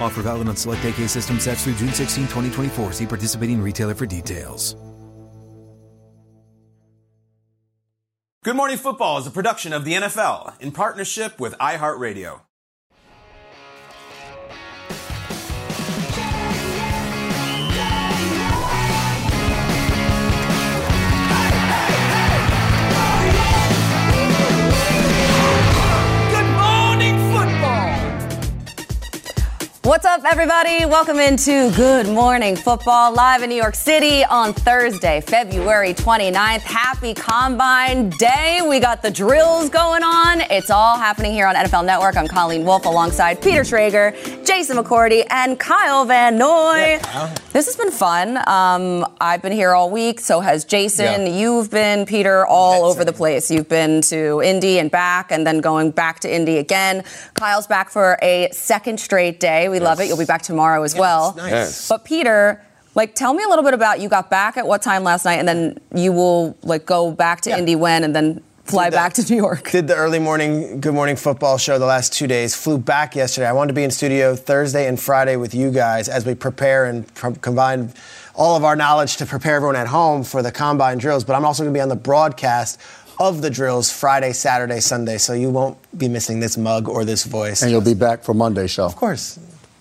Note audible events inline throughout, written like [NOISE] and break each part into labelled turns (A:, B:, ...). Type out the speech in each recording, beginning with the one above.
A: Offer valid on select AK system sets through June 16, 2024. See participating retailer for details.
B: Good Morning Football is a production of the NFL in partnership with iHeartRadio.
C: What's up, everybody? Welcome into Good Morning Football live in New York City on Thursday, February 29th. Happy Combine Day. We got the drills going on. It's all happening here on NFL Network. I'm Colleen Wolfe alongside Peter Schrager, Jason McCourty, and Kyle Van Noy. This has been fun. Um, I've been here all week. So has Jason.
D: Yeah.
C: You've been, Peter, all over the place. You've been to Indy and back, and then going back to Indy again. Kyle's back for a second straight day. We love it. You'll be back tomorrow as well.
D: nice. Yes.
C: But Peter, like, tell me a little bit about you got back at what time last night, and then you will like go back to Indy when, and then fly
D: the-
C: back to New York.
D: Did the early morning Good Morning Football show the last two days. Flew back yesterday. I wanted to be in studio Thursday and Friday with you guys as we prepare and pr- combine all of our knowledge to prepare everyone at home for the combine drills. But I'm also going to be on the broadcast of the drills Friday, Saturday, Sunday. So you won't be missing this mug or this voice.
E: And you'll be back for Monday show.
D: of course.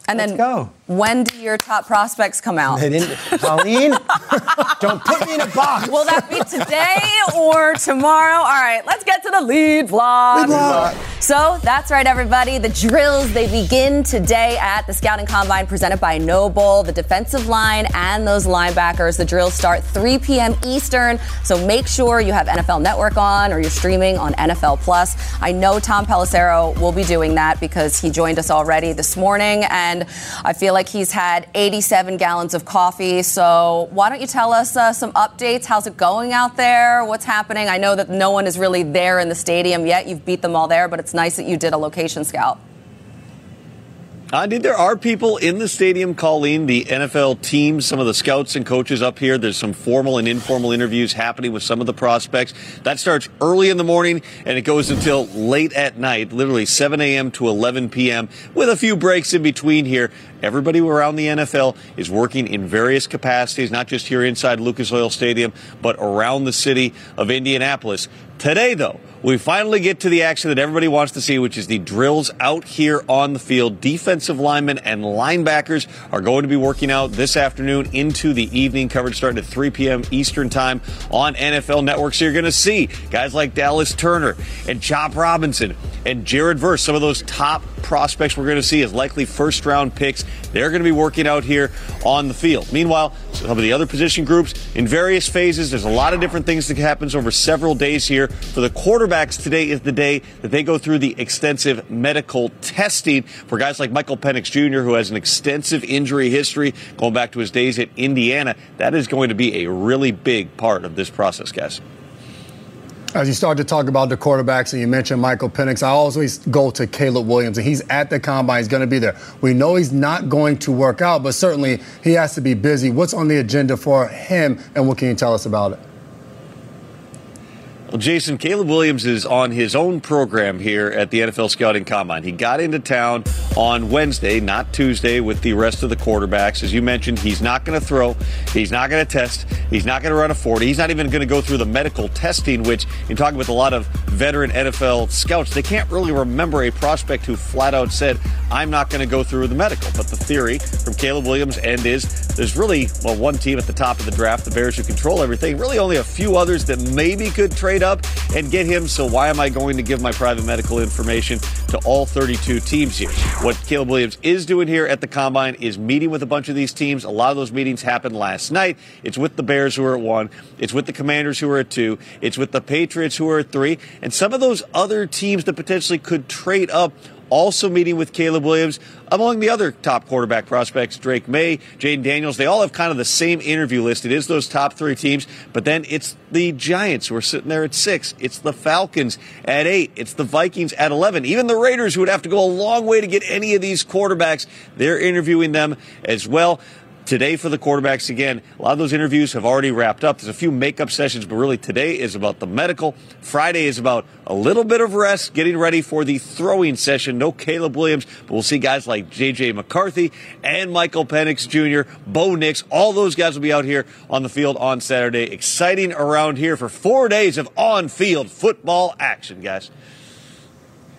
C: And
D: Let's
C: then
D: go.
C: when do your top prospects come out?
D: They didn't. Colleen, [LAUGHS] don't put me in a box.
C: Will that be today or tomorrow? All right, let's get to the lead block.
D: Lead block.
C: So that's right, everybody. The drills they begin today at the Scouting Combine presented by Noble. The defensive line and those linebackers. The drills start 3 p.m. Eastern. So make sure you have NFL Network on or you're streaming on NFL Plus. I know Tom Pelissero will be doing that because he joined us already this morning, and I feel like he's had 87 gallons of coffee. So why don't you tell us uh, some updates? How's it going out there? What's happening? I know that no one is really there in the stadium yet. You've beat them all there, but it's nice that you did a location scout.
F: Did. There are people in the stadium, Colleen, the NFL team, some of the scouts and coaches up here. There's some formal and informal interviews happening with some of the prospects. That starts early in the morning and it goes until late at night, literally 7 a.m. to 11 p.m. with a few breaks in between here. Everybody around the NFL is working in various capacities, not just here inside Lucas Oil Stadium, but around the city of Indianapolis. Today, though, we finally get to the action that everybody wants to see, which is the drills out here on the field. Defensive linemen and linebackers are going to be working out this afternoon into the evening. Coverage starting at 3 p.m. Eastern Time on NFL Network. So you're going to see guys like Dallas Turner and Chop Robinson and Jared Verse, some of those top prospects we're going to see as likely first round picks. They're going to be working out here on the field. Meanwhile, some of the other position groups in various phases. There's a lot of different things that happens over several days here. For the quarterbacks, today is the day that they go through the extensive medical testing for guys like Michael Penix Jr., who has an extensive injury history going back to his days at Indiana. That is going to be a really big part of this process, guys.
E: As you start to talk about the quarterbacks, and you mentioned Michael Penix, I always go to Caleb Williams, and he's at the combine. He's going to be there. We know he's not going to work out, but certainly he has to be busy. What's on the agenda for him, and what can you tell us about it?
F: Well, Jason, Caleb Williams is on his own program here at the NFL Scouting Combine. He got into town on Wednesday, not Tuesday, with the rest of the quarterbacks. As you mentioned, he's not going to throw, he's not going to test, he's not going to run a 40, he's not even going to go through the medical testing, which, in talking with a lot of veteran NFL scouts, they can't really remember a prospect who flat out said, I'm not going to go through the medical. But the theory from Caleb Williams and is there's really, well, one team at the top of the draft, the Bears who control everything, really only a few others that maybe could trade up and get him. So why am I going to give my private medical information to all 32 teams here? What Caleb Williams is doing here at the combine is meeting with a bunch of these teams. A lot of those meetings happened last night. It's with the Bears who are at one. It's with the Commanders who are at two. It's with the Patriots who are at three. And some of those other teams that potentially could trade up also meeting with Caleb Williams. Among the other top quarterback prospects, Drake Maye, Jayden Daniels, they all have kind of the same interview list. It is those top three teams, but then it's the Giants who are sitting there at six. It's the Falcons at eight. It's the Vikings at 11. Even the Raiders, who would have to go a long way to get any of these quarterbacks, they're interviewing them as well today for the quarterbacks again. A lot of those interviews have already wrapped up. There's a few makeup sessions, but really today is about the medical. Friday is about a little bit of rest, getting ready for the throwing session. No Caleb Williams, but we'll see guys like JJ McCarthy and Michael Penix Jr., Bo Nix. All those guys will be out here on the field on Saturday. Exciting around here for four days of on field football action, guys.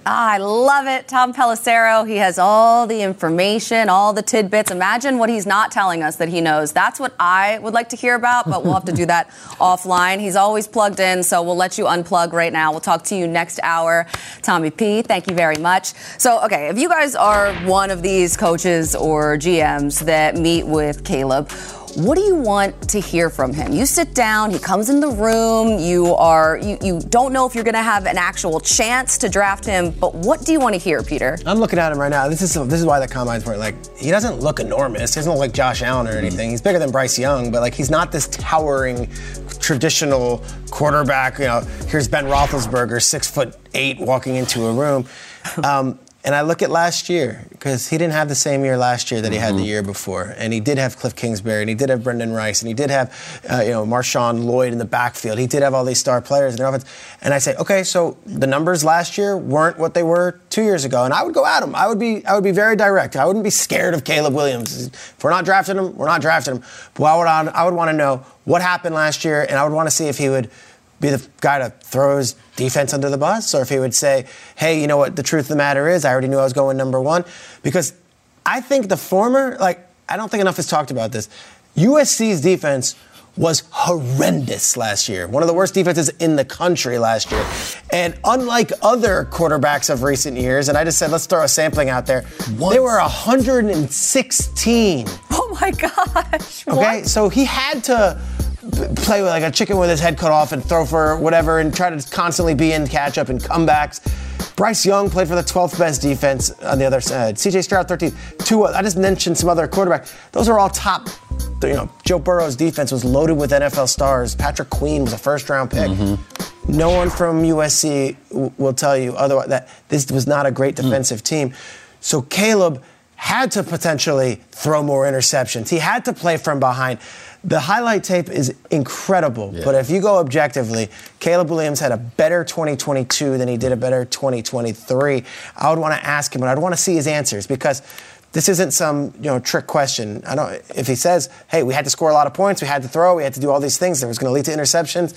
C: Ah, I love it. Tom Pelissero, he has all the information, all the tidbits. Imagine what he's not telling us that he knows. That's what I would like to hear about, but we'll have to do [LAUGHS] that offline. He's always plugged in, so we'll let you unplug right now. We'll talk to you next hour. Tommy P, thank you very much. So, okay, if you guys are one of these coaches or GMs that meet with Caleb, what do you want to hear from him? You sit down, he comes in the room, you are you, you don't know if you're going to have an actual chance to draft him, but what do you want to hear, Peter?
D: I'm looking at him right now. This is this is why the combine's important. Like he doesn't look enormous. He doesn't look like Josh Allen or mm-hmm. anything. He's bigger than Bryce Young, but like he's not this towering traditional quarterback. You know, here's Ben Roethlisberger, six foot eight, walking into a room. Um, and I look at last year because he didn't have the same year last year that he mm-hmm. had the mm-hmm. year before, and he did have Kliff Kingsbury, and he did have Brenden Rice, and he did have uh, you know Marshawn Lloyd in the backfield. He did have all these star players in the offense, and I say, okay, so the numbers last year weren't what they were two years ago, and I would go at him. I would be I would be very direct. I wouldn't be scared of Caleb Williams. If we're not drafting him, we're not drafting him. But I would I would want to know what happened last year, and I would want to see if he would be the guy to throw his defense under the bus, or if he would say, hey, you know what, the truth of the matter is, I already knew I was going number one. Because I think the former, like, I don't think enough is talked about this. USC's defense was horrendous last year. One of the worst defenses in the country last year. And unlike other quarterbacks of recent years, and I just said, let's throw a sampling out there, what? they were 116.
C: Oh my gosh.
D: Okay,
C: what?
D: so he had to play with like a chicken with his head cut off and throw for whatever and try to constantly be in catch up and comebacks. Bryce Young played for the 12th best defense on the other side. CJ Stroud 13th. Two, I just mentioned some other quarterback. Those are all top. You know, Joe Burrow's defense was loaded with NFL stars. Patrick Queen was a first round pick. Mm-hmm. No one from USC w- will tell you otherwise that this was not a great mm. defensive mm. team. So Caleb had to potentially throw more interceptions. He had to play from behind. The highlight tape is incredible, yeah. but if you go objectively, Caleb Williams had a better 2022 than he did a better 2023. I would want to ask him, and I'd want to see his answers because this isn't some you know trick question. I don't. If he says, "Hey, we had to score a lot of points, we had to throw, we had to do all these things that was going to lead to interceptions,"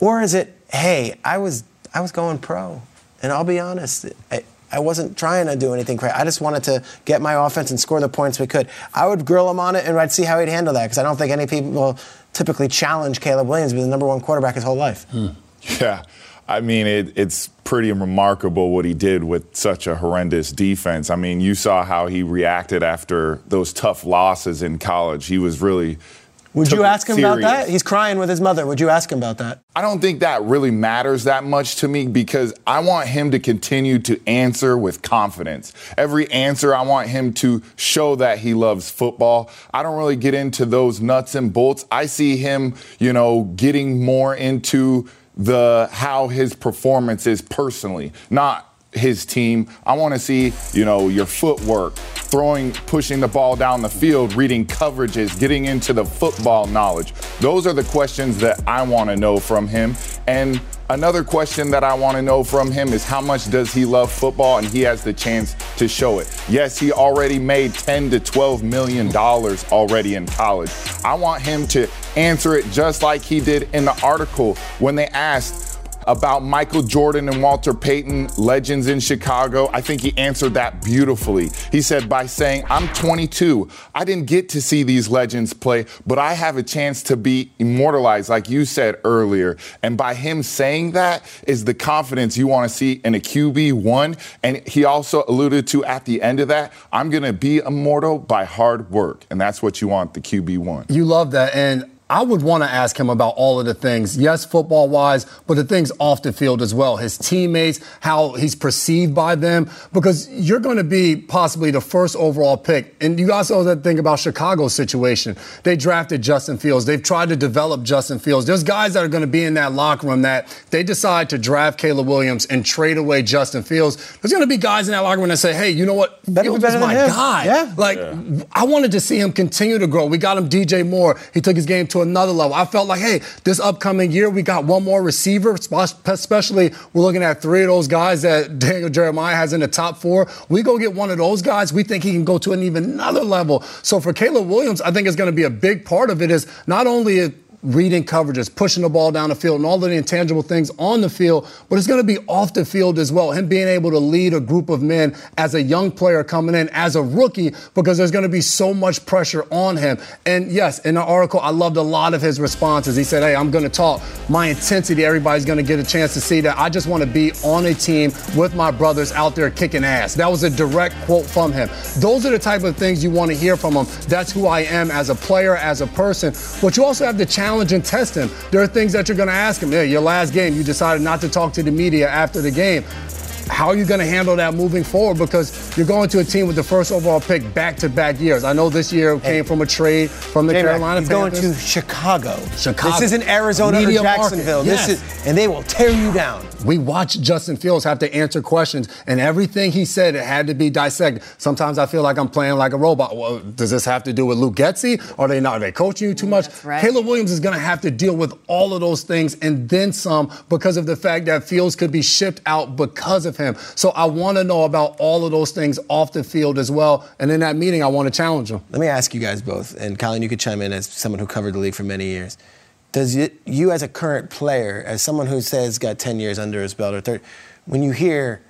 D: or is it, "Hey, I was I was going pro," and I'll be honest, I wasn't trying to do anything crazy. I just wanted to get my offense and score the points we could. I would grill him on it and I'd see how he'd handle that because I don't think any people typically challenge Caleb Williams being the number one quarterback his whole life. Hmm.
G: Yeah. I mean, it, it's pretty remarkable what he did with such a horrendous defense. I mean, you saw how he reacted after those tough losses in college. He was really
D: would you ask him serious. about that? He's crying with his mother. Would you ask him about that?
G: I don't think that really matters that much to me because I want him to continue to answer with confidence. Every answer, I want him to show that he loves football. I don't really get into those nuts and bolts. I see him, you know, getting more into the how his performance is personally, not his team. I want to see, you know, your footwork, throwing, pushing the ball down the field, reading coverages, getting into the football knowledge. Those are the questions that I want to know from him. And another question that I want to know from him is how much does he love football and he has the chance to show it. Yes, he already made 10 to 12 million dollars already in college. I want him to answer it just like he did in the article when they asked about Michael Jordan and Walter Payton, legends in Chicago, I think he answered that beautifully. He said, by saying, I'm 22, I didn't get to see these legends play, but I have a chance to be immortalized, like you said earlier. And by him saying that is the confidence you want to see in a QB1. And he also alluded to at the end of that, I'm going to be immortal by hard work. And that's what you want the QB1.
E: You love that. And I would want to ask him about all of the things, yes, football wise, but the things off the field as well. His teammates, how he's perceived by them, because you're going to be possibly the first overall pick. And you also have to think about Chicago's situation. They drafted Justin Fields. They've tried to develop Justin Fields. There's guys that are going to be in that locker room that they decide to draft Caleb Williams and trade away Justin Fields. There's going to be guys in that locker room that say, hey, you know what?
D: Better
E: Fields
D: better
E: is my guy.
D: Yeah.
E: Like,
G: Yeah.
E: I wanted to see him continue to grow. We got him DJ Moore. He took his game to another level. I felt like, hey, this upcoming year we got one more receiver, especially we're looking at three of those guys that [LAUGHS] Daniel Jeremiah has in the top four. We go get one of those guys, we think he can go to an even another level. So for Caleb Williams, I think it's going to be a big part of it is not only reading coverages, pushing the ball down the field, and all of the intangible things on the field, but it's going to be off the field as well. Him being able to lead a group of men as a young player coming in, as a rookie, because there's going to be so much pressure on him. And yes, in the article, I loved a lot of his responses. He said, Hey, I'm going to talk my intensity. Everybody's going to get a chance to see that. I just want to be on a team with my brothers out there kicking ass. That was a direct quote from him. Those are the type of things you want to hear from him. That's who I am as a player, as a person. But you also have the challenge and test him. There are things that you're going to ask him. Yeah, your last game, you decided not to talk to the media after the game. How are you going to handle that moving forward? Because you're going to a team with the first overall pick back-to-back years. I know this year came from a trade from the
D: J-Mac,
E: Carolina
D: he's going to Chicago.
E: Chicago.
D: This isn't Arizona
E: Media
D: or Jacksonville.
E: yes.
D: This is, and they will tear you down.
E: We watched Justin Fields have to answer questions, and everything he said it had to be dissected. Sometimes I feel like I'm playing like a robot. Well, does this have to do with Luke Getsy? Are they not? Are they coaching you too much?
C: That's right.
E: Caleb Williams is going to have to deal with all of those things and then some because of the fact that Fields could be shipped out because of him. So I want to know about all of those things off the field as well. And in that meeting, I want to challenge him.
D: Let me ask you guys both, and Colin, you could chime in as someone who covered the league for many years. Does it, you, as a current player, as someone who says got 10 years under his belt or 30, when you hear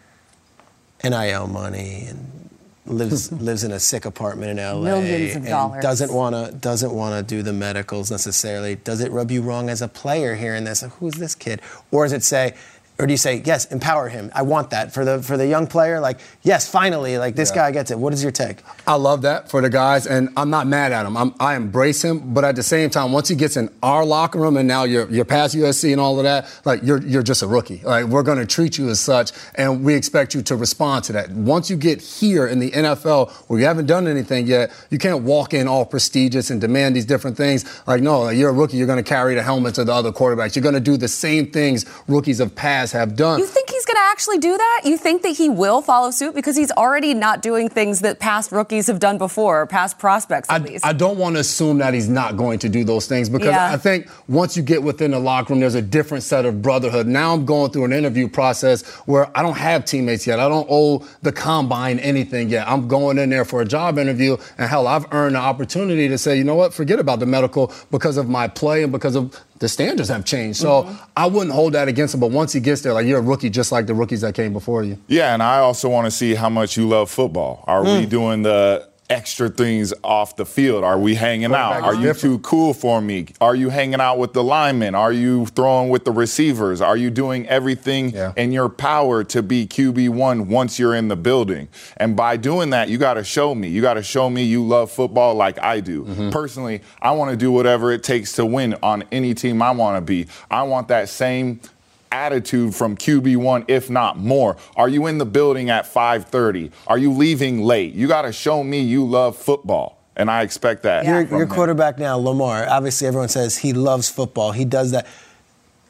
D: NIL money and lives [LAUGHS] lives in a sick apartment in LA
C: Millions of
D: and
C: dollars.
D: doesn't want to doesn't want to do the medicals necessarily, does it rub you wrong as a player hearing this? Who's this kid? Or does it say, or do you say, yes, empower him? I want that for the for the young player. Like, yes, finally, like this guy gets it. What is your take?
E: I love that for the guys, and I'm not mad at him. I'm, I embrace him, but at the same time, once he gets in our locker room, and now you're you're past USC and all of that, like you're you're just a rookie. Like we're going to treat you as such, and we expect you to respond to that. Once you get here in the NFL, where you haven't done anything yet, you can't walk in all prestigious and demand these different things. Like no, like, you're a rookie. You're going to carry the helmets of the other quarterbacks. You're going to do the same things rookies of have done.
C: You think he's going to actually do that? You think that he will follow suit because he's already not doing things that past rookies have done before, or past prospects at
E: I,
C: least.
E: I don't want to assume that he's not going to do those things because
C: Yeah.
E: I think once you get within the locker room, there's a different set of brotherhood. Now I'm going through an interview process where I don't have teammates yet. I don't owe the combine anything yet. I'm going in there for a job interview, and hell, I've earned the opportunity to say, you know what, forget about the medical because of my play and because of the standards have changed. So
C: Mm-hmm.
E: I wouldn't hold that against him. But once he gets there, like you're a rookie, just like the rookies that came before you.
G: Yeah, and I also want to see how much you love football. Are
E: Hmm.
G: we doing the extra things off the field? Are we hanging out? Are you
E: different.
G: too cool for me? Are you hanging out with the linemen? Are you throwing with the receivers? Are you doing everything
E: Yeah.
G: in your power to be QB1 once you're in the building? And by doing that, you got to show me. You got to show me you love football like I do.
E: Mm-hmm.
G: Personally, I want to do whatever it takes to win on any team I want to be. I want that same attitude from QB1 if not more. Are you in the building at 5:30? Are you leaving late? You got to show me you love football. And I expect that.
D: Your, your quarterback now, Lamar, obviously everyone says he loves football. He does that.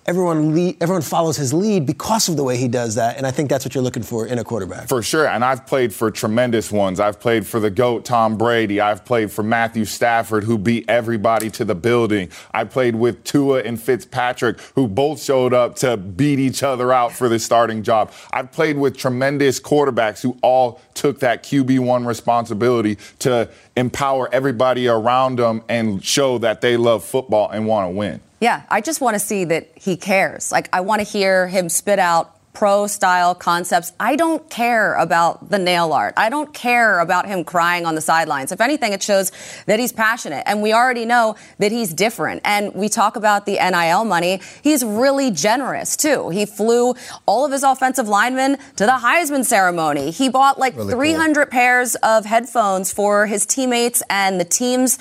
D: Everyone lead, everyone follows his lead because of the way he does that. And I think that's what you're looking for in a quarterback.
G: For sure. And I've played for tremendous ones. I've played for the GOAT, Tom Brady. I've played for Matthew Stafford, who beat everybody to the building. I played with Tua and Fitzpatrick, who both showed up to beat each other out for the starting job. I've played with tremendous quarterbacks who all took that QB1 responsibility to empower everybody around them and show that they love football and want to win.
C: Yeah, I just want to see that he cares. Like, I want to hear him spit out pro style concepts. I don't care about the nail art. I don't care about him crying on the sidelines. If anything, it shows that he's passionate. And we already know that he's different. And we talk about the NIL money. He's really generous, too. He flew all of his offensive linemen to the Heisman ceremony. He bought like really 300 cool. pairs of headphones for his teammates and the teams,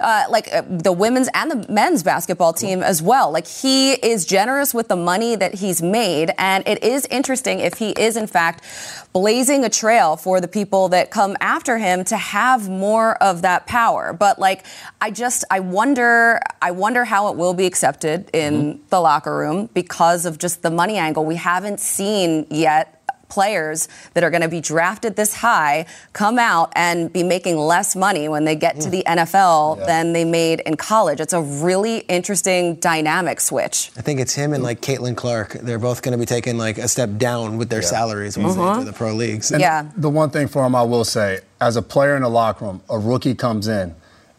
C: uh, like uh, the women's and the men's basketball team as well. Like he is generous with the money that he's made. And it is interesting if he is, in fact, blazing a trail for the people that come after him to have more of that power. But like, I just, I wonder, I wonder how it will be accepted in mm-hmm. the locker room because of just the money angle. We haven't seen yet players that are going to be drafted this high come out and be making less money when they get to the NFL yeah. than they made in college. It's a really interesting dynamic switch.
D: I think it's him and like Caitlin Clark. They're both going to be taking like a step down with their yeah. salaries once mm-hmm. they enter the pro leagues.
E: And
C: yeah.
E: The one thing for him I will say, as a player in the locker room, a rookie comes in.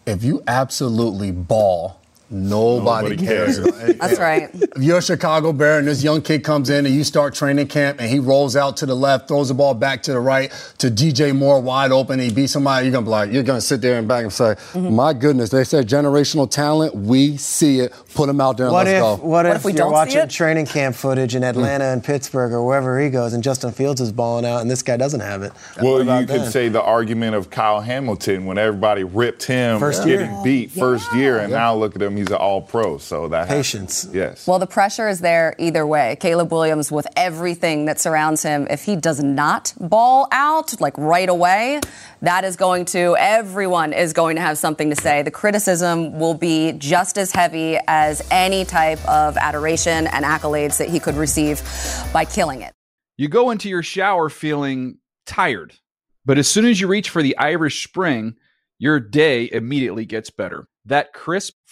E: If you absolutely ball Nobody, Nobody cares.
C: cares. [LAUGHS] That's right.
E: If you're a Chicago Bear and this young kid comes in and you start training camp and he rolls out to the left, throws the ball back to the right to DJ Moore wide open, he beats somebody, you're gonna be like, you're gonna sit there and back and say, mm-hmm. My goodness, they said generational talent, we see it, put him out there and
D: what
E: let's
D: if,
E: go.
D: What, what if, if we you're watching training camp footage in Atlanta and Pittsburgh or wherever he goes and Justin Fields is balling out and this guy doesn't have it?
G: Well, you could then? say the argument of Kyle Hamilton when everybody ripped him first getting year. beat yeah. first year and yeah. now look at him, he's an all pro. So that
D: patience.
G: Happens. Yes.
C: Well, the pressure is there either way. Caleb Williams, with everything that surrounds him, if he does not ball out like right away, that is going to everyone is going to have something to say. The criticism will be just as heavy as any type of adoration and accolades that he could receive by killing it.
H: You go into your shower feeling tired, but as soon as you reach for the Irish Spring, your day immediately gets better. That crisp,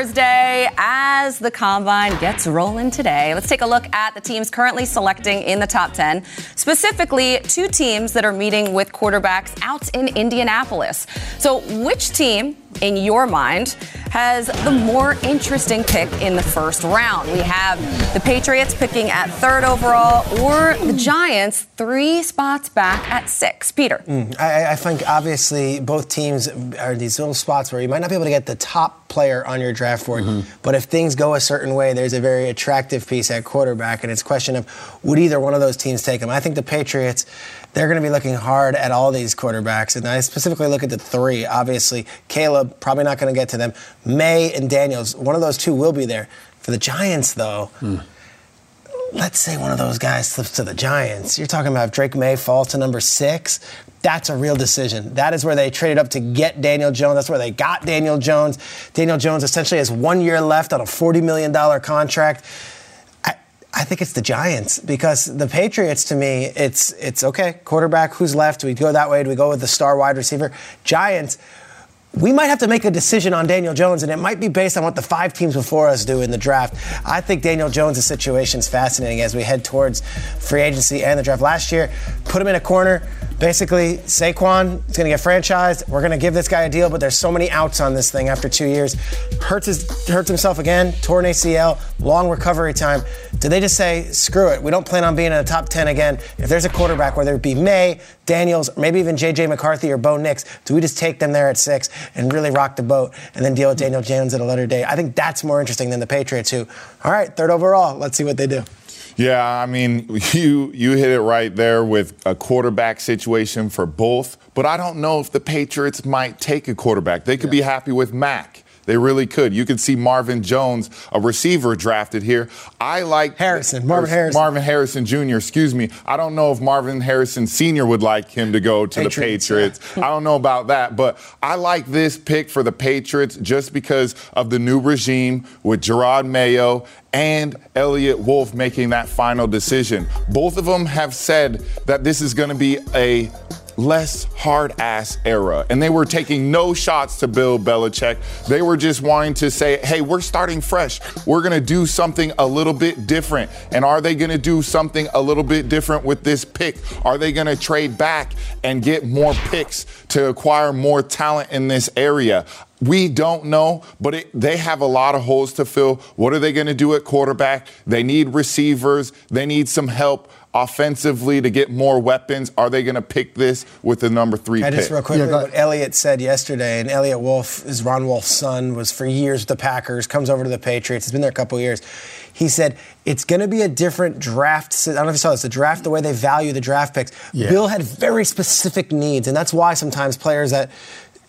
C: Thursday as the combine gets rolling today. Let's take a look at the teams currently selecting in the top 10, specifically two teams that are meeting with quarterbacks out in Indianapolis. So, which team in your mind, has the more interesting pick in the first round. We have the Patriots picking at third overall, or the Giants three spots back at six. Peter.
D: Mm, I, I, think obviously both teams are these little spots where you might not be able to get the top player on your draft board, mm-hmm. but if things go a certain way, there's a very attractive piece at quarterback, and it's a question of would either one of those teams take him. I think the Patriots they're going to be looking hard at all these quarterbacks. And I specifically look at the three. Obviously, Caleb, probably not going to get to them. Maye and Daniels, one of those two will be there. For the Giants, though, hmm. let's say one of those guys slips to the Giants. You're talking about if Drake Maye falls to number six. That's a real decision. That is where they traded up to get Daniel Jones. That's where they got Daniel Jones. Daniel Jones essentially has one year left on a $40 million contract. I think it's the Giants because the Patriots to me, it's it's okay. Quarterback, who's left? Do we go that way? Do we go with the star wide receiver? Giants, we might have to make a decision on Daniel Jones, and it might be based on what the five teams before us do in the draft. I think Daniel Jones' situation is fascinating as we head towards free agency and the draft. Last year, put him in a corner. Basically, Saquon is going to get franchised. We're going to give this guy a deal, but there's so many outs on this thing after two years. Hurts, his, hurts himself again, torn ACL, long recovery time. Do they just say, screw it, we don't plan on being in the top 10 again? If there's a quarterback, whether it be Maye, Daniels, maybe even J.J. McCarthy or Bo Nix, do we just take them there at six? and really rock the boat and then deal with Daniel Jones at a later date. I think that's more interesting than the Patriots who, all right, third overall, let's see what they do.
G: Yeah, I mean, [LAUGHS] you you hit it right there with a quarterback situation for both, but I don't know if the Patriots might take a quarterback. They could yeah. be happy with Mac. They really could. You could see Marvin Jones, a receiver drafted here. I like
D: Harrison, Marvin Harrison.
G: Marvin Harrison Jr., excuse me. I don't know if Marvin Harrison Sr. would like him to go to Patriots, the Patriots. Yeah. I don't know about that, but I like this pick for the Patriots just because of the new regime with Jerod Mayo and Eliot Wolf making that final decision. Both of them have said that this is going to be a less hard ass era. And they were taking no shots to Bill Belichick. They were just wanting to say, hey, we're starting fresh. We're going to do something a little bit different. And are they going to do something a little bit different with this pick? Are they going to trade back and get more picks to acquire more talent in this area? We don't know, but it, they have a lot of holes to fill. What are they going to do at quarterback? They need receivers, they need some help offensively to get more weapons? Are they going to pick this with the number three
D: I
G: pick?
D: Just real quickly, yeah, what Eliot said yesterday, and Eliot Wolf is Ron Wolf's son, was for years with the Packers, comes over to the Patriots, has been there a couple years. He said it's going to be a different draft. I don't know if you saw this. The draft, the way they value the draft picks. Yeah. Bill had very specific needs, and that's why sometimes players that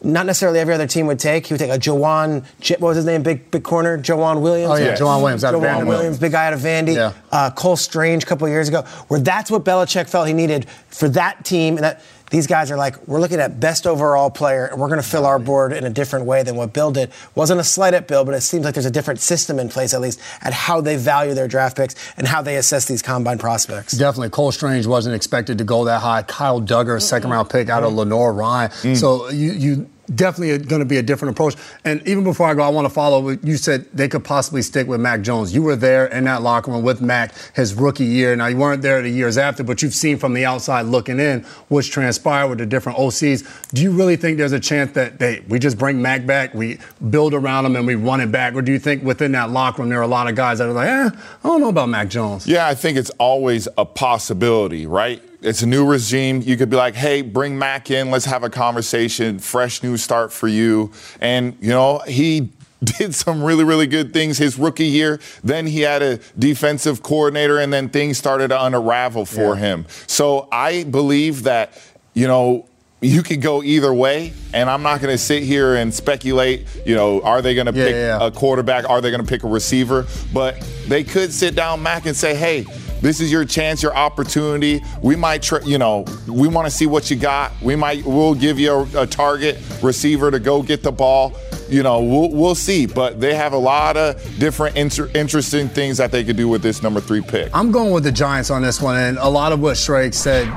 D: not necessarily every other team would take. He would take a Joejuan, what was his name, big big corner, Joejuan Williams.
E: Oh yeah, Joejuan Williams. Out
D: Joejuan Williams, big guy out of Vandy. Yeah. Uh, Cole Strange a couple years ago, where that's what Belichick felt he needed for that team. And that these guys are like, we're looking at best overall player, and we're going to fill our board in a different way than what Bill did. Wasn't a slight at Bill, but it seems like there's a different system in place, at least, at how they value their draft picks and how they assess these combine prospects.
E: Definitely. Cole Strange wasn't expected to go that high. Kyle Dugger, second round pick out of Lenoir-Rhyne. Mm. So you, you definitely going to be a different approach. And even before I go, I want to follow. You said they could possibly stick with Mac Jones. You were there in that locker room with Mac his rookie year. Now you weren't there the years after, but you've seen from the outside looking in what's transpired with the different OCs. Do you really think there's a chance that they we just bring Mac back, we build around him, and we run it back, or do you think within that locker room there are a lot of guys that are like, eh, I don't know about Mac Jones?
G: Yeah, I think it's always a possibility, right? It's a new regime. You could be like, hey, bring Mac in. Let's have a conversation. Fresh new start for you. And, you know, he [LAUGHS] did some really, really good things his rookie year. Then he had a defensive coordinator, and then things started to unravel for yeah. him. So I believe that, you know, you could go either way, and I'm not going to sit here and speculate. You know, are they going to yeah, pick yeah. a quarterback? Are they going to pick a receiver? But they could sit down Mac and say, "Hey, this is your chance, your opportunity. We might, tr- you know, we want to see what you got. We might, we'll give you a, a target receiver to go get the ball. You know, we'll, we'll see. But they have a lot of different inter- interesting things that they could do with this number three pick.
E: I'm going with the Giants on this one, and a lot of what Shrake said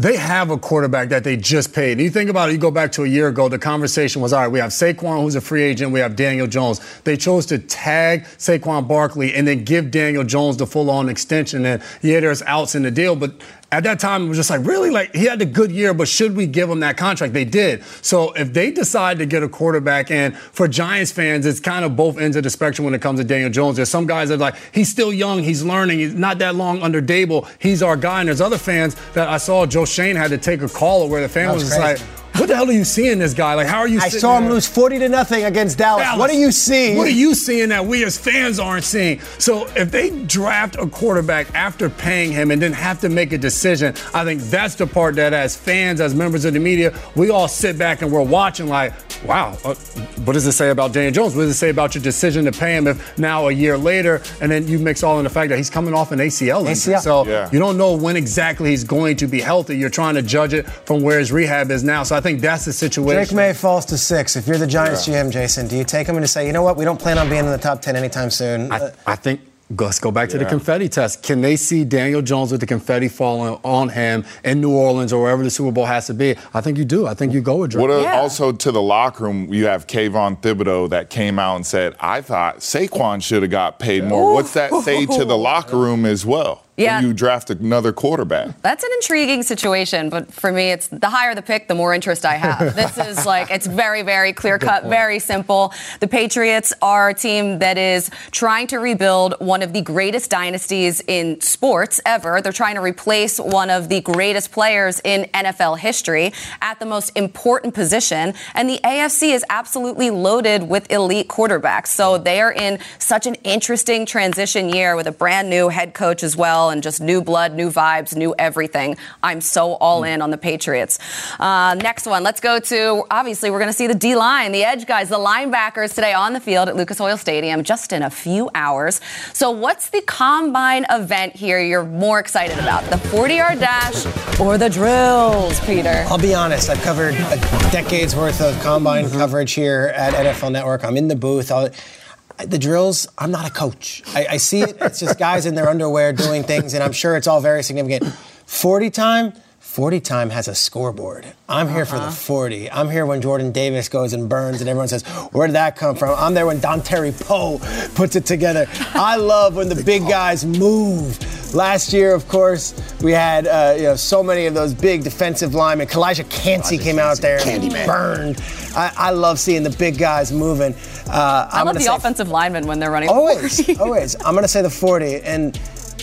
E: they have a quarterback that they just paid. You think about it, you go back to a year ago, the conversation was all right, we have Saquon, who's a free agent, we have Daniel Jones. They chose to tag Saquon Barkley and then give Daniel Jones the full on extension. And yeah, there's outs in the deal, but at that time, it was just like, really? Like, he had a good year, but should we give him that contract? They did. So if they decide to get a quarterback, and for Giants fans, it's kind of both ends of the spectrum when it comes to Daniel Jones. There's some guys that are like, he's still young, he's learning, he's not that long under Daboll, he's our guy. And there's other fans that I saw Joe Schoen had to take a call where the fan was, was like, what the hell are you seeing this guy? Like, how are you? Seeing?
D: I saw him there? lose forty to nothing against Dallas. Dallas. What are you seeing?
E: What are you seeing that we as fans aren't seeing? So if they draft a quarterback after paying him and then have to make a decision, I think that's the part that, as fans, as members of the media, we all sit back and we're watching like, wow, uh, what does it say about Daniel Jones? What does it say about your decision to pay him if now a year later, and then you mix all in the fact that he's coming off an ACL injury. ACL. So yeah. you don't know when exactly he's going to be healthy. You're trying to judge it from where his rehab is now. So I think that's the situation.
D: Drake Maye falls to six. If you're the Giants yeah. GM, Jason, do you take him and say, you know what, we don't plan on being in the top 10 anytime soon?
E: I, I think Let's go back to yeah. the confetti test. Can they see Daniel Jones with the confetti falling on him in New Orleans or wherever the Super Bowl has to be? I think you do. I think you go with Drake.
G: What yeah. also to the locker room, you have Kayvon Thibodeaux that came out and said, "I thought Saquon should have got paid more." What's that say to the [LAUGHS] locker room as well?
C: Yeah.
G: you draft another quarterback.
C: That's an intriguing situation, but for me, it's the higher the pick, the more interest I have. [LAUGHS] this is like, it's very, very clear cut, very simple. The Patriots are a team that is trying to rebuild one of the greatest dynasties in sports ever. They're trying to replace one of the greatest players in NFL history at the most important position. And the AFC is absolutely loaded with elite quarterbacks. So they are in such an interesting transition year with a brand new head coach as well and just new blood, new vibes, new everything. I'm so all in on the Patriots. Uh, next one, let's go to obviously, we're going to see the D line, the edge guys, the linebackers today on the field at Lucas Oil Stadium just in a few hours. So, what's the combine event here you're more excited about? The 40 yard dash or the drills, Peter?
D: I'll be honest. I've covered a decade's worth of combine
C: Mm-hmm.
D: coverage here at NFL Network. I'm in the booth. I'll, the drills. I'm not a coach. I, I see it. It's just guys in their underwear doing things, and I'm sure it's all very significant. 40 time. 40 time has a scoreboard. I'm here for
C: Uh-huh.
D: the 40. I'm here when Jordan Davis goes and burns, and everyone says, Where did that come from? I'm there when Dontari Poe puts it together. [LAUGHS] I love when the big guys move. Last year, of course, we had uh, you know so many of those big defensive linemen. Calijah Kancey came out there and burned. I, I love seeing the big guys moving. Uh,
C: I
D: I'm
C: love the offensive linemen when they're running. the
D: Always,
C: 40. [LAUGHS]
D: always. I'm going to say the 40. And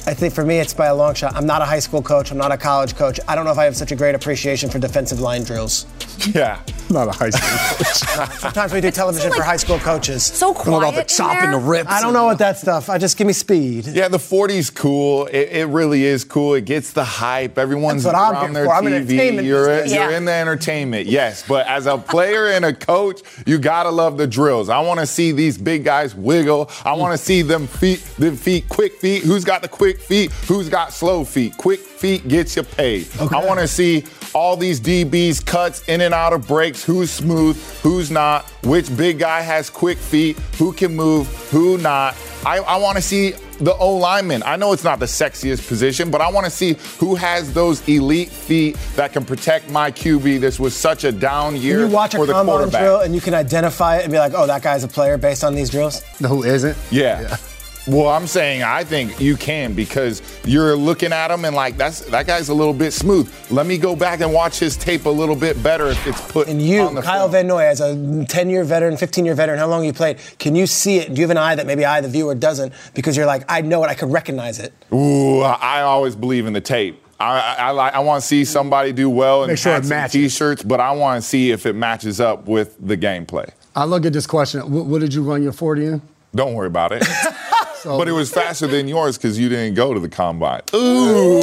D: I think for me, it's by a long shot. I'm not a high school coach. I'm not a college coach. I don't know if I have such a great appreciation for defensive line drills.
G: Yeah.
E: Not a high school. coach. [LAUGHS]
D: Sometimes we do television for high school coaches.
C: So
E: What about the
C: quiet in
E: chopping
C: there.
E: the rips?
D: I don't know what that stuff. I just give me speed.
G: Yeah, the 40's cool. It, it really is cool. It gets the hype. Everyone's
D: That's what I'm
G: their
D: for. I'm
G: TV. you're
D: business.
G: you're in the entertainment, yes. But as a player and a coach, you gotta love the drills. I want to see these big guys wiggle. I want to see them feet, them feet, quick feet. Who's got the quick feet? Who's got slow feet? Quick feet gets you paid. I want to see all these DBs cuts in and out of breaks. Who's smooth? Who's not? Which big guy has quick feet? Who can move? Who not? I, I want to see the O lineman. I know it's not the sexiest position, but I want to see who has those elite feet that can protect my QB. This was such a down year
D: Can you watch a
G: for the
D: combine
G: quarterback.
D: drill and you can identify it and be like, oh, that guy's a player based on these drills?
E: Who isn't?
G: Yeah. Well, I'm saying I think you can because you're looking at him and like that's that guy's a little bit smooth. Let me go back and watch his tape a little bit better if it's put
D: And you,
G: on the
D: Kyle
G: film.
D: Van Noy, as a 10 year veteran, 15 year veteran, how long you played, can you see it? Do you have an eye that maybe I, the viewer, doesn't? Because you're like, I know it, I could recognize it.
G: Ooh, I always believe in the tape. I I, I, I want to see somebody do well in
E: Make sure
G: and
E: matches.
G: t-shirts, but I want to see if it matches up with the gameplay.
E: I look at this question. What, what did you run your 40 in?
G: Don't worry about it. [LAUGHS]
E: So,
G: but it was faster than yours because you didn't go to the combine. Ooh,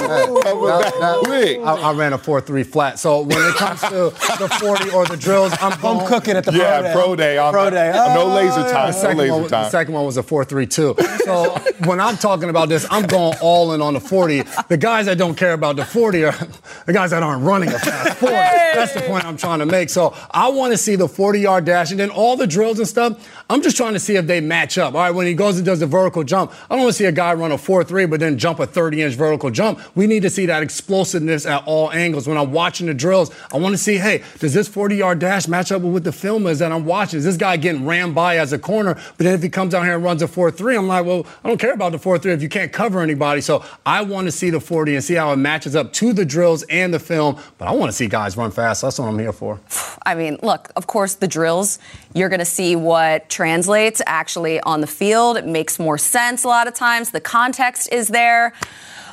G: that was that
E: that-
G: quick.
E: I, I ran a 4-3 flat. So when it comes to the 40 or the drills, I'm
D: Home
E: going-
D: cooking at the
G: Yeah,
D: pro day.
G: Yeah, pro day on
D: Pro
G: the-
D: day.
G: no
D: Oh,
G: laser
D: yeah.
G: time.
E: The
G: No
E: second,
G: laser
E: one, the second one was a 4-3-2. So [LAUGHS] when I'm talking about this, I'm going all in on the 40. The guys that don't care about the 40 are [LAUGHS] the guys that aren't running a fast 40. That's the point I'm trying to make. So I want to see the 40-yard dash and then all the drills and stuff. I'm just trying to see if they match up. All right, when he goes and does the vertical jump, I don't want to see a guy run a 4-3 but then jump a 30-inch vertical jump. We need to see that explosiveness at all angles. When I'm watching the drills, I want to see, hey, does this 40-yard dash match up with what the film is that I'm watching? Is this guy getting rammed by as a corner? But then if he comes out here and runs a 4-3, I'm like, well, I don't care about the 4-3 if you can't cover anybody. So I want to see the 40 and see how it matches up to the drills and the film. But I want to see guys run fast. That's what I'm here for.
C: I mean, look, of course, the drills, you're going to see what translates actually on the field. It makes more sense a lot of times. The context is there.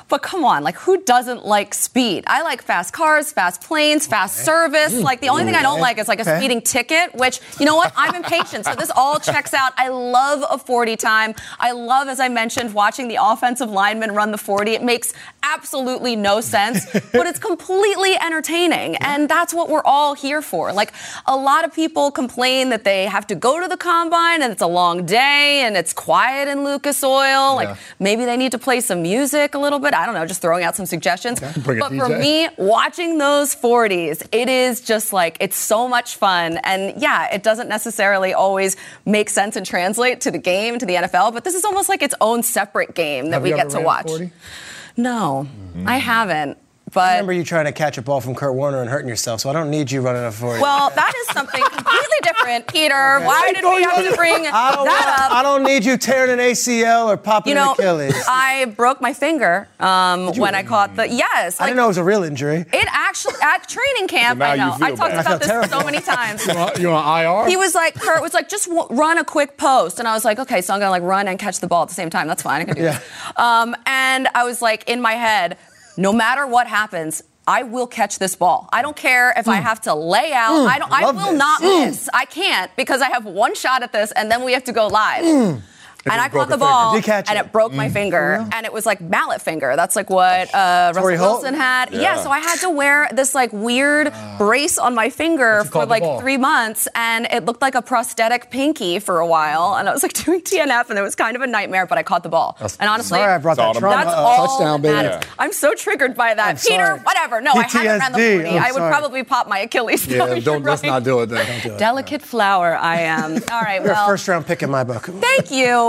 C: But come on, like who doesn't like speed? I like fast cars, fast planes, fast service. Mm. Like the only thing I don't like is like a
D: Okay.
C: speeding ticket, which you know what? I'm impatient. So this all checks out. I love a 40 time. I love, as I mentioned, watching the offensive lineman run the 40. It makes absolutely no sense, [LAUGHS] but it's completely entertaining. And that's what we're all here for. Like a lot of people complain that they have to go to the combine and it's a long day and it's quiet in Lucas Oil. Like maybe they need to play some music a little bit. I don't know, just throwing out some suggestions.
E: A
C: But for me, watching those 40s, it is just like, it's so much fun. And yeah, it doesn't necessarily always make sense and translate to the game, to the NFL, but this is almost like its own separate game that
E: Have
C: we get to watch.
E: 40?
C: No, I haven't. But
D: I remember you trying to catch a ball from Kurt Warner and hurting yourself, so I don't need you running up for you.
C: well, that is something completely different, Peter. Why did we have to bring
D: I don't,
C: that
D: want-
C: up?
D: I don't need you tearing an ACL or popping
C: you know,
D: an Achilles.
C: I broke my finger um, when I caught the yes.
D: I didn't know it was a real injury.
C: It actually at training camp.
G: So
C: I know. I talked
G: bad.
C: About
D: feel
C: this so many times.
E: You on, on IR?
C: He was like, Kurt was like, just w- run a quick post, and I was like, okay, so I'm gonna like run and catch the ball at the same time. That's fine. I can do
D: Yeah.
C: that. Um, and I was like, in my head, no matter what happens. I will catch this ball. I don't care if I have to lay out. I don't. I
D: Mm.
C: will
D: this.
C: not
D: Mm.
C: miss. I can't because I have one shot at this, and then we have to go live. And I caught the ball,
D: Did you catch
C: and
D: it?
C: it broke my finger, and it was like mallet finger. That's like what uh, Russell
D: Holt?
C: Wilson had. Yeah. so I had to wear this like weird brace on my finger for like
E: ball.
C: three months, and it looked like a prosthetic pinky for a while. And I was like [LAUGHS] doing TNF, and it was kind of a nightmare. But I caught the ball, and honestly,
D: Sorry I brought that
G: That's
D: trauma
C: that's all
E: Touchdown,
C: that
E: baby.
C: matters. I'm so triggered by that.
D: I'm
C: Peter,
D: sorry.
C: whatever. No, I haven't ran the
D: PTSD.
C: 40.
D: I'm
C: would
D: sorry.
C: probably pop my Achilles.
E: yeah,
C: No, [LAUGHS]
E: don't,
C: you're
E: let's
C: right.
E: not do it then. Don't do it.
C: Delicate flower, I am. [LAUGHS] All right,
D: You're a
C: well,
D: first round pick in my book.
C: thank you,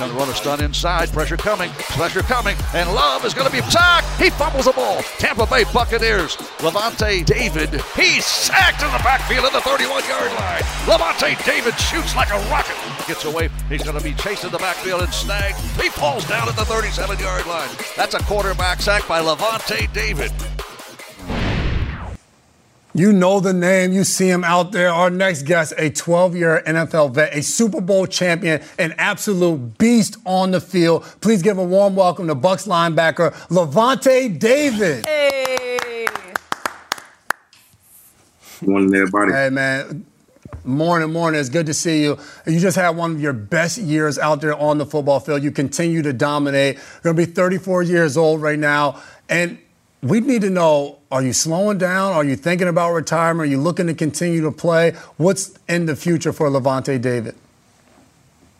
I: Trying to run a stunt inside. Pressure coming. Pressure coming. And Love is going to be sacked. He fumbles the ball. Tampa Bay Buccaneers. Lavonte David. He's sacked in the backfield at the 31 yard line. Lavonte David shoots like a rocket. Gets away. He's going to be chased in the backfield and snagged. He falls down at the 37 yard line. That's a quarterback sack by Lavonte David.
E: You know the name. You see him out there. Our next guest, a 12 year NFL vet, a Super Bowl champion, an absolute beast on the field. Please give a warm welcome to Bucs linebacker Lavonte David.
C: Hey.
J: Morning, everybody.
E: Hey, man. Morning, morning. It's good to see you. You just had one of your best years out there on the football field. You continue to dominate. You're going to be 34 years old right now. And we need to know are you slowing down? Are you thinking about retirement? Are you looking to continue to play? What's in the future for Lavonte David?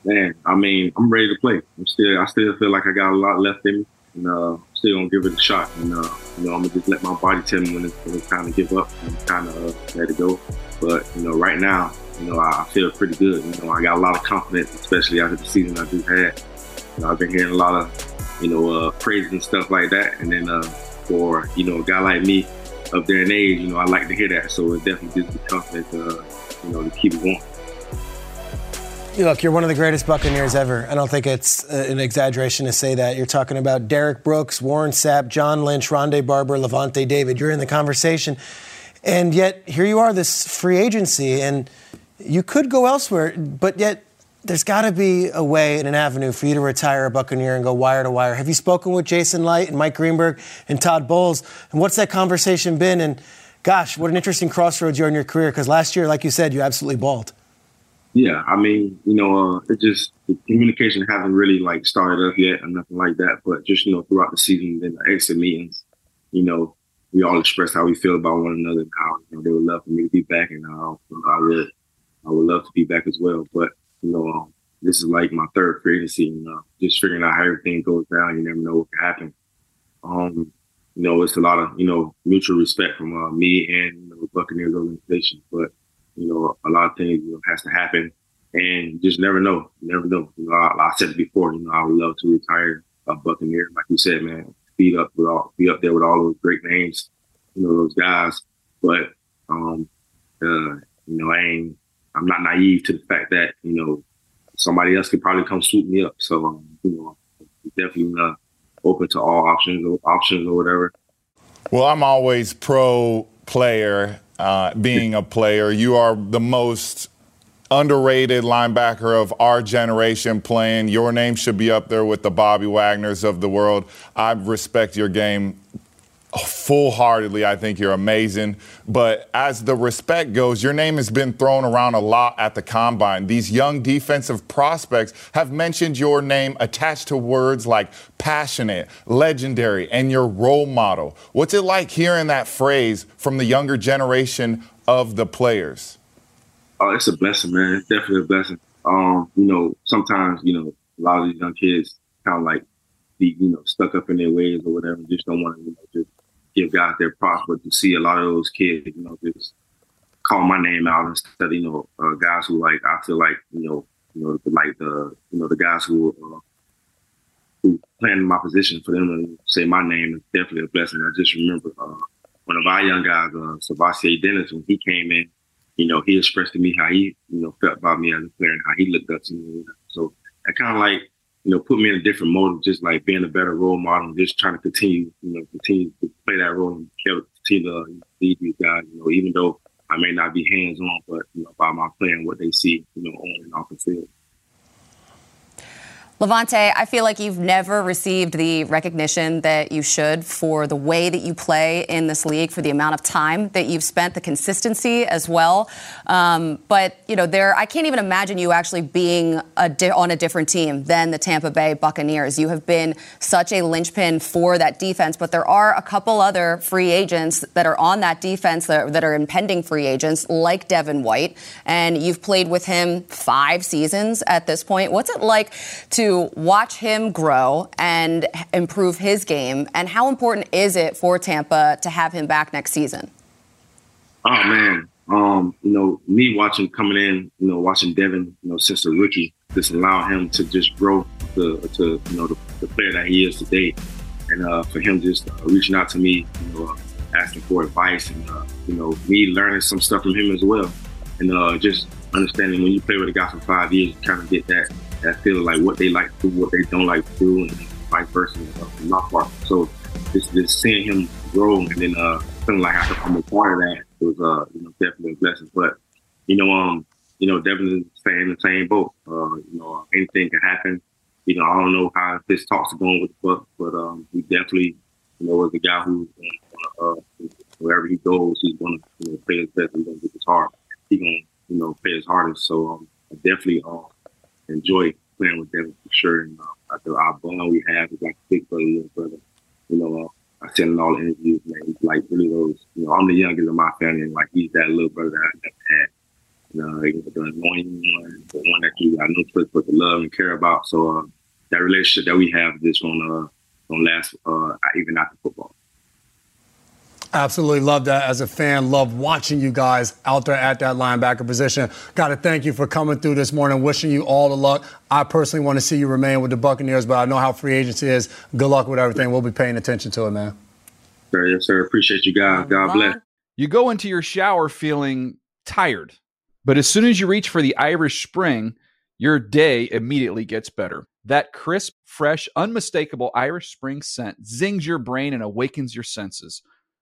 J: Man, I mean, I'm ready to play. I'm still, I still feel like I got a lot left in me, and uh, I'm still gonna give it a shot. And uh, you know, I'm gonna just let my body tell me when it's, when it's time to give up and kind of uh, let it go. But you know, right now, you know, I feel pretty good. You know, I got a lot of confidence, especially after the season I just had. You know, I've been hearing a lot of, you know, uh, praise and stuff like that. And then uh, for you know a guy like me, there in age, you know, I like to hear that. So it definitely gives me confidence, uh, you know, to keep it going.
D: Look, you're one of the greatest Buccaneers ever. I don't think it's uh, an exaggeration to say that. You're talking about Derrick Brooks, Warren Sapp, John Lynch, Rondé Barber, Lavonte David. You're in the conversation. And yet, here you are, this free agency, and you could go elsewhere, but yet there's got to be a way and an avenue for you to retire a Buccaneer and go wire to wire. Have you spoken with Jason Licht and Mike Greenberg and Todd Bowles? And what's that conversation been? And gosh, what an interesting crossroads you're in your career because last year, like you said, you absolutely balled.
J: Yeah, I mean, you know, uh, it just the communication hasn't really like started up yet or nothing like that. But just you know, throughout the season, and the exit meetings, you know, we all expressed how we feel about one another and how you know, they would love for me to be back, and I would, I would love to be back as well. But you know, um, this is like my third free agency, you know, just figuring out how everything goes down. You never know what can happen. Um, you know, it's a lot of you know mutual respect from uh, me and you know, the Buccaneers organization, but you know, a lot of things you know, has to happen, and you just never know. You never know. You know, I, I said before. You know, I would love to retire a Buccaneer, like you said, man. Be up with all, be up there with all those great names, you know, those guys. But um, uh, you know, I ain't. I'm not naive to the fact that you know somebody else could probably come swoop me up. So um, you know, definitely uh, open to all options, or options or whatever.
G: Well, I'm always pro player, uh, being a player. You are the most underrated linebacker of our generation playing. Your name should be up there with the Bobby Wagners of the world. I respect your game full heartedly. I think you're amazing. But as the respect goes, your name has been thrown around a lot at the combine. These young defensive prospects have mentioned your name attached to words like passionate, legendary, and your role model. What's it like hearing that phrase from the younger generation of the players?
J: Oh, it's a blessing, man. Definitely a blessing. Um, you know, sometimes, you know, a lot of these young kids kind of like be, you know, stuck up in their ways or whatever, just don't want to, you know, just give guys their props, but to see a lot of those kids, you know, just call my name out instead you know uh, guys who like I feel like you know you know like the you know the guys who uh, who playing in my position for them to say my name is definitely a blessing. I just remember uh, one of our young guys, uh, Sebastian Dennis, when he came in, you know, he expressed to me how he you know felt about me as a player and how he looked up to me. So I kind of like you know, put me in a different mode, of just like being a better role model, and just trying to continue, you know, continue to play that role and continue to uh, lead these guys, you know, even though I may not be hands on, but, you know, by my playing what they see, you know, on and off the field.
C: Lavonte, I feel like you've never received the recognition that you should for the way that you play in this league, for the amount of time that you've spent, the consistency as well. Um, but you know, there, I can't even imagine you actually being a di- on a different team than the Tampa Bay Buccaneers. You have been such a linchpin for that defense, but there are a couple other free agents that are on that defense that are, that are impending free agents, like Devin White, and you've played with him five seasons at this point. What's it like to watch him grow and improve his game? And how important is it for Tampa to have him back next season?
J: Oh man, um, you know, me watching coming in, you know, watching Devin, you know, since a rookie, just allow him to just grow to, to you know, the, the player that he is today, and uh, for him just uh, reaching out to me, you know, uh, asking for advice, and uh, you know, me learning some stuff from him as well, and uh, just understanding when you play with a guy for five years, you kind of get that that feeling like what they like to do, what they don't like to do, and vice versa uh, from my part. So just, just seeing him grow and then uh, feeling like I'm a part of that was uh, you know definitely a blessing. But you know, um, you know, definitely staying in the same boat. Uh, you know, anything can happen. You know, I don't know how this talks are going with the book, but um, he definitely, you know, was the guy going to, uh, wherever he goes, he's to you know, play his best. He's to get his heart. He's to, you know, play his hardest. So um, definitely, uh, enjoy playing with them for sure. And uh, I our bond we have is like big brother, little brother. You know, uh, I said in all the interviews, man, he's like really those. You know, I'm the youngest of my family, and like he's that little brother that I never had. You know, he the annoying one, the one that you got no place but to love and care about. So uh, that relationship that we have is gonna uh, gonna last uh, even after football.
E: Absolutely love that as a fan. Love watching you guys out there at that linebacker position. Got to thank you for coming through this morning. Wishing you all the luck. I personally want to see you remain with the Buccaneers, but I know how free agency is. Good luck with everything. We'll be paying attention to it, man.
J: Sir, yes, sir. Appreciate you guys. God bless.
H: You go into your shower feeling tired, but as soon as you reach for the Irish Spring, your day immediately gets better. That crisp, fresh, unmistakable Irish Spring scent zings your brain and awakens your senses.